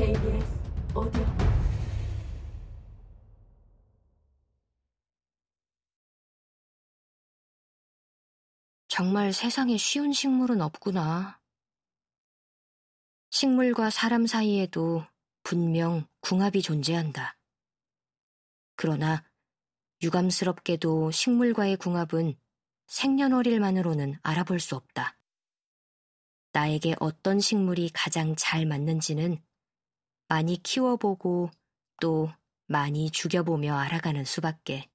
KBS 오디오 정말 세상에 쉬운 식물은 없구나. 식물과 사람 사이에도 분명 궁합이 존재한다. 그러나 유감스럽게도 식물과의 궁합은 생년월일만으로는 알아볼 수 없다. 나에게 어떤 식물이 가장 잘 맞는지는 많이 키워보고 또 많이 죽여보며 알아가는 수밖에.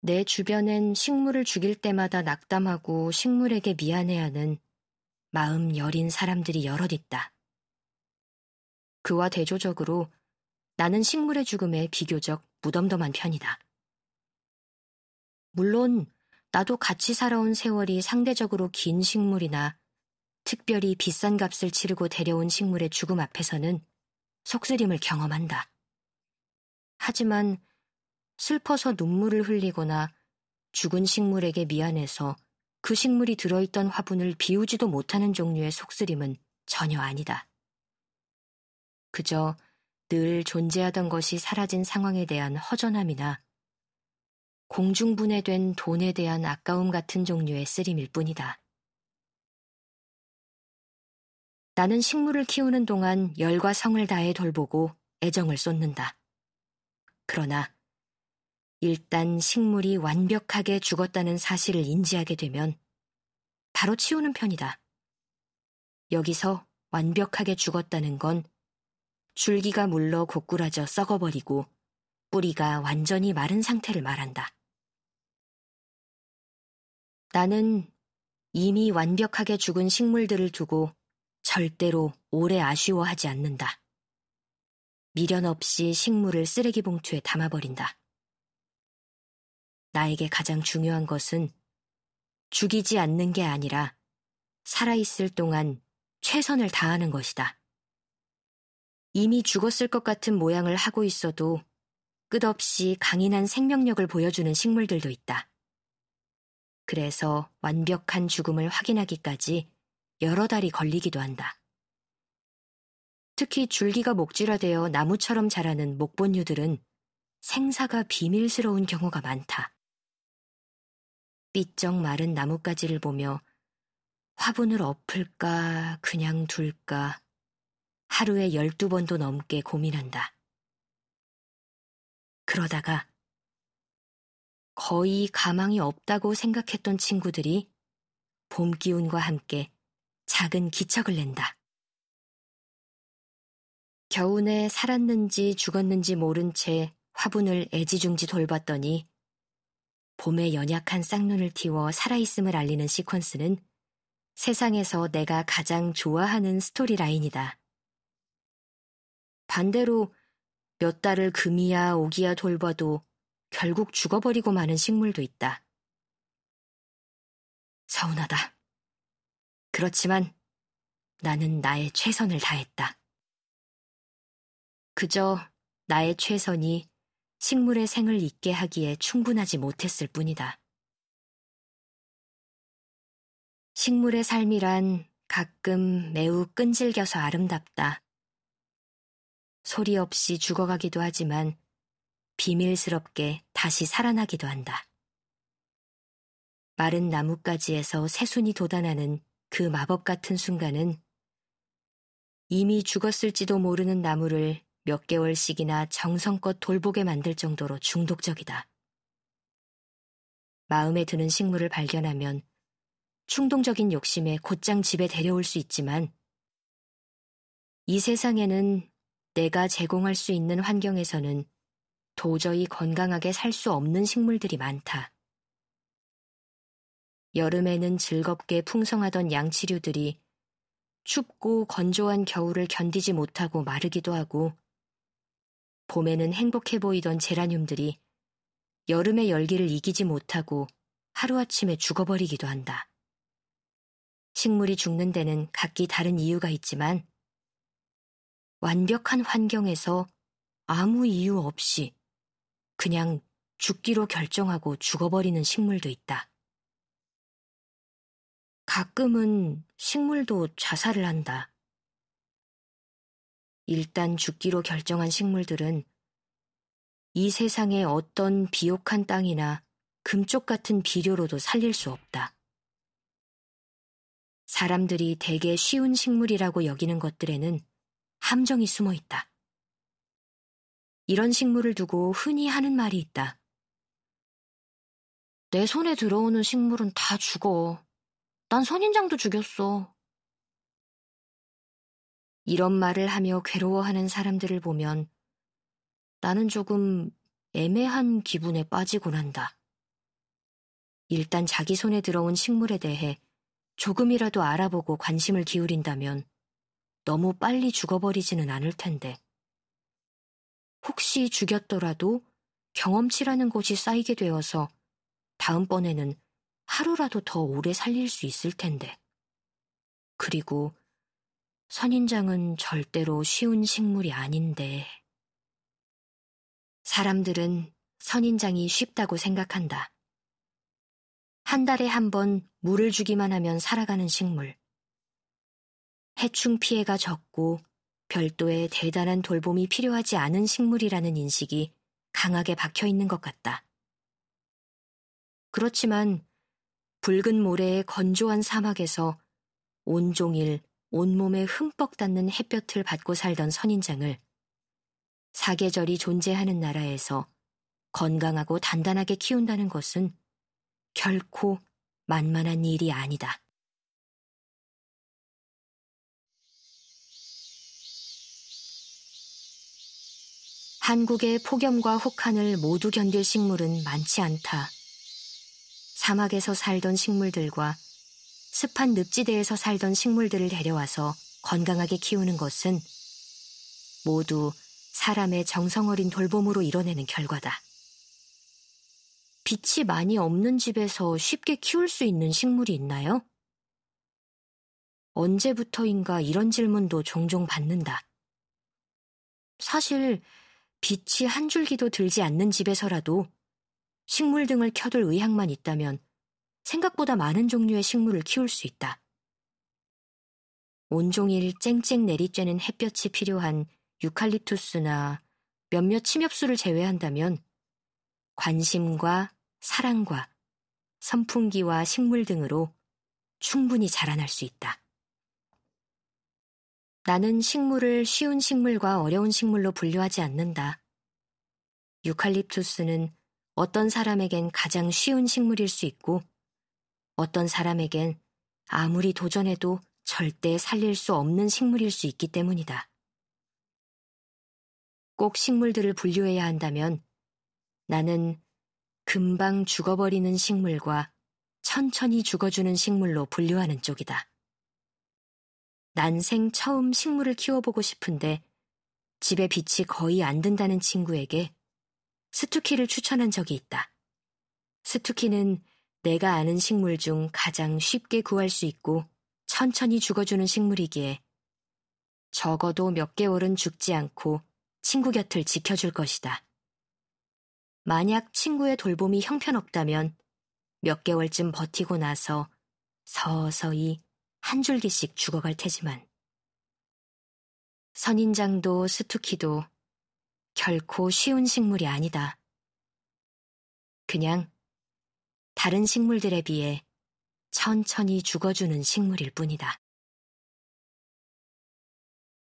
내 주변엔 식물을 죽일 때마다 낙담하고 식물에게 미안해하는 마음 여린 사람들이 여럿 있다. 그와 대조적으로 나는 식물의 죽음에 비교적 무덤덤한 편이다. 물론 나도 같이 살아온 세월이 상대적으로 긴 식물이나 특별히 비싼 값을 치르고 데려온 식물의 죽음 앞에서는 속쓰림을 경험한다. 하지만 슬퍼서 눈물을 흘리거나 죽은 식물에게 미안해서 그 식물이 들어있던 화분을 비우지도 못하는 종류의 속쓰림은 전혀 아니다. 그저 늘 존재하던 것이 사라진 상황에 대한 허전함이나 공중분해된 돈에 대한 아까움 같은 종류의 쓰림일 뿐이다. 나는 식물을 키우는 동안 열과 성을 다해 돌보고 애정을 쏟는다. 그러나 일단 식물이 완벽하게 죽었다는 사실을 인지하게 되면 바로 치우는 편이다. 여기서 완벽하게 죽었다는 건 줄기가 물러 고꾸라져 썩어버리고 뿌리가 완전히 마른 상태를 말한다. 나는 이미 완벽하게 죽은 식물들을 두고 절대로 오래 아쉬워하지 않는다. 미련 없이 식물을 쓰레기 봉투에 담아버린다. 나에게 가장 중요한 것은 죽이지 않는 게 아니라 살아있을 동안 최선을 다하는 것이다. 이미 죽었을 것 같은 모양을 하고 있어도 끝없이 강인한 생명력을 보여주는 식물들도 있다. 그래서 완벽한 죽음을 확인하기까지 여러 달이 걸리기도 한다. 특히 줄기가 목질화되어 나무처럼 자라는 목본류들은 생사가 비밀스러운 경우가 많다. 삐쩍 마른 나뭇가지를 보며 화분을 엎을까 그냥 둘까 하루에 열두 번도 넘게 고민한다. 그러다가 거의 가망이 없다고 생각했던 친구들이 봄 기운과 함께 작은 기척을 낸다. 겨우내 살았는지 죽었는지 모른 채 화분을 애지중지 돌봤더니 봄에 연약한 쌍눈을 틔워 살아있음을 알리는 시퀀스는 세상에서 내가 가장 좋아하는 스토리 라인이다. 반대로 몇 달을 금이야 오기야 돌봐도 결국 죽어버리고 마는 식물도 있다. 서운하다. 그렇지만 나는 나의 최선을 다했다. 그저 나의 최선이 식물의 생을 잊게 하기에 충분하지 못했을 뿐이다. 식물의 삶이란 가끔 매우 끈질겨서 아름답다. 소리 없이 죽어가기도 하지만 비밀스럽게 다시 살아나기도 한다. 마른 나뭇가지에서 새순이 돋아나는 그 마법 같은 순간은 이미 죽었을지도 모르는 나무를 몇 개월씩이나 정성껏 돌보게 만들 정도로 중독적이다. 마음에 드는 식물을 발견하면 충동적인 욕심에 곧장 집에 데려올 수 있지만 이 세상에는 내가 제공할 수 있는 환경에서는 도저히 건강하게 살 수 없는 식물들이 많다. 여름에는 즐겁게 풍성하던 양치류들이 춥고 건조한 겨울을 견디지 못하고 마르기도 하고, 봄에는 행복해 보이던 제라늄들이 여름의 열기를 이기지 못하고 하루아침에 죽어버리기도 한다. 식물이 죽는 데는 각기 다른 이유가 있지만, 완벽한 환경에서 아무 이유 없이 그냥 죽기로 결정하고 죽어버리는 식물도 있다. 가끔은 식물도 자살을 한다. 일단 죽기로 결정한 식물들은 이 세상의 어떤 비옥한 땅이나 금쪽 같은 비료로도 살릴 수 없다. 사람들이 대개 쉬운 식물이라고 여기는 것들에는 함정이 숨어 있다. 이런 식물을 두고 흔히 하는 말이 있다. 내 손에 들어오는 식물은 다 죽어. 난 선인장도 죽였어. 이런 말을 하며 괴로워하는 사람들을 보면 나는 조금 애매한 기분에 빠지곤 한다. 일단 자기 손에 들어온 식물에 대해 조금이라도 알아보고 관심을 기울인다면 너무 빨리 죽어버리지는 않을 텐데. 혹시 죽였더라도 경험치라는 것이 쌓이게 되어서 다음번에는 하루라도 더 오래 살릴 수 있을 텐데. 그리고 선인장은 절대로 쉬운 식물이 아닌데. 사람들은 선인장이 쉽다고 생각한다. 한 달에 한 번 물을 주기만 하면 살아가는 식물. 해충 피해가 적고 별도의 대단한 돌봄이 필요하지 않은 식물이라는 인식이 강하게 박혀 있는 것 같다. 그렇지만 붉은 모래의 건조한 사막에서 온종일 온몸에 흠뻑 닿는 햇볕을 받고 살던 선인장을 사계절이 존재하는 나라에서 건강하고 단단하게 키운다는 것은 결코 만만한 일이 아니다. 한국의 폭염과 혹한을 모두 견딜 식물은 많지 않다. 사막에서 살던 식물들과 습한 늪지대에서 살던 식물들을 데려와서 건강하게 키우는 것은 모두 사람의 정성어린 돌봄으로 이뤄내는 결과다. 빛이 많이 없는 집에서 쉽게 키울 수 있는 식물이 있나요? 언제부터인가 이런 질문도 종종 받는다. 사실 빛이 한 줄기도 들지 않는 집에서라도 식물 등을 켜둘 의향만 있다면 생각보다 많은 종류의 식물을 키울 수 있다. 온종일 쨍쨍 내리쬐는 햇볕이 필요한 유칼립투스나 몇몇 침엽수를 제외한다면 관심과 사랑과 선풍기와 식물 등으로 충분히 자라날 수 있다. 나는 식물을 쉬운 식물과 어려운 식물로 분류하지 않는다. 유칼립투스는 어떤 사람에겐 가장 쉬운 식물일 수 있고 어떤 사람에겐 아무리 도전해도 절대 살릴 수 없는 식물일 수 있기 때문이다. 꼭 식물들을 분류해야 한다면 나는 금방 죽어버리는 식물과 천천히 죽어주는 식물로 분류하는 쪽이다. 난생 처음 식물을 키워보고 싶은데 집에 빛이 거의 안 든다는 친구에게 스투키를 추천한 적이 있다. 스투키는 내가 아는 식물 중 가장 쉽게 구할 수 있고 천천히 죽어주는 식물이기에 적어도 몇 개월은 죽지 않고 친구 곁을 지켜줄 것이다. 만약 친구의 돌봄이 형편없다면 몇 개월쯤 버티고 나서 서서히 한 줄기씩 죽어갈 테지만 선인장도 스투키도 결코 쉬운 식물이 아니다. 그냥 다른 식물들에 비해 천천히 죽어주는 식물일 뿐이다.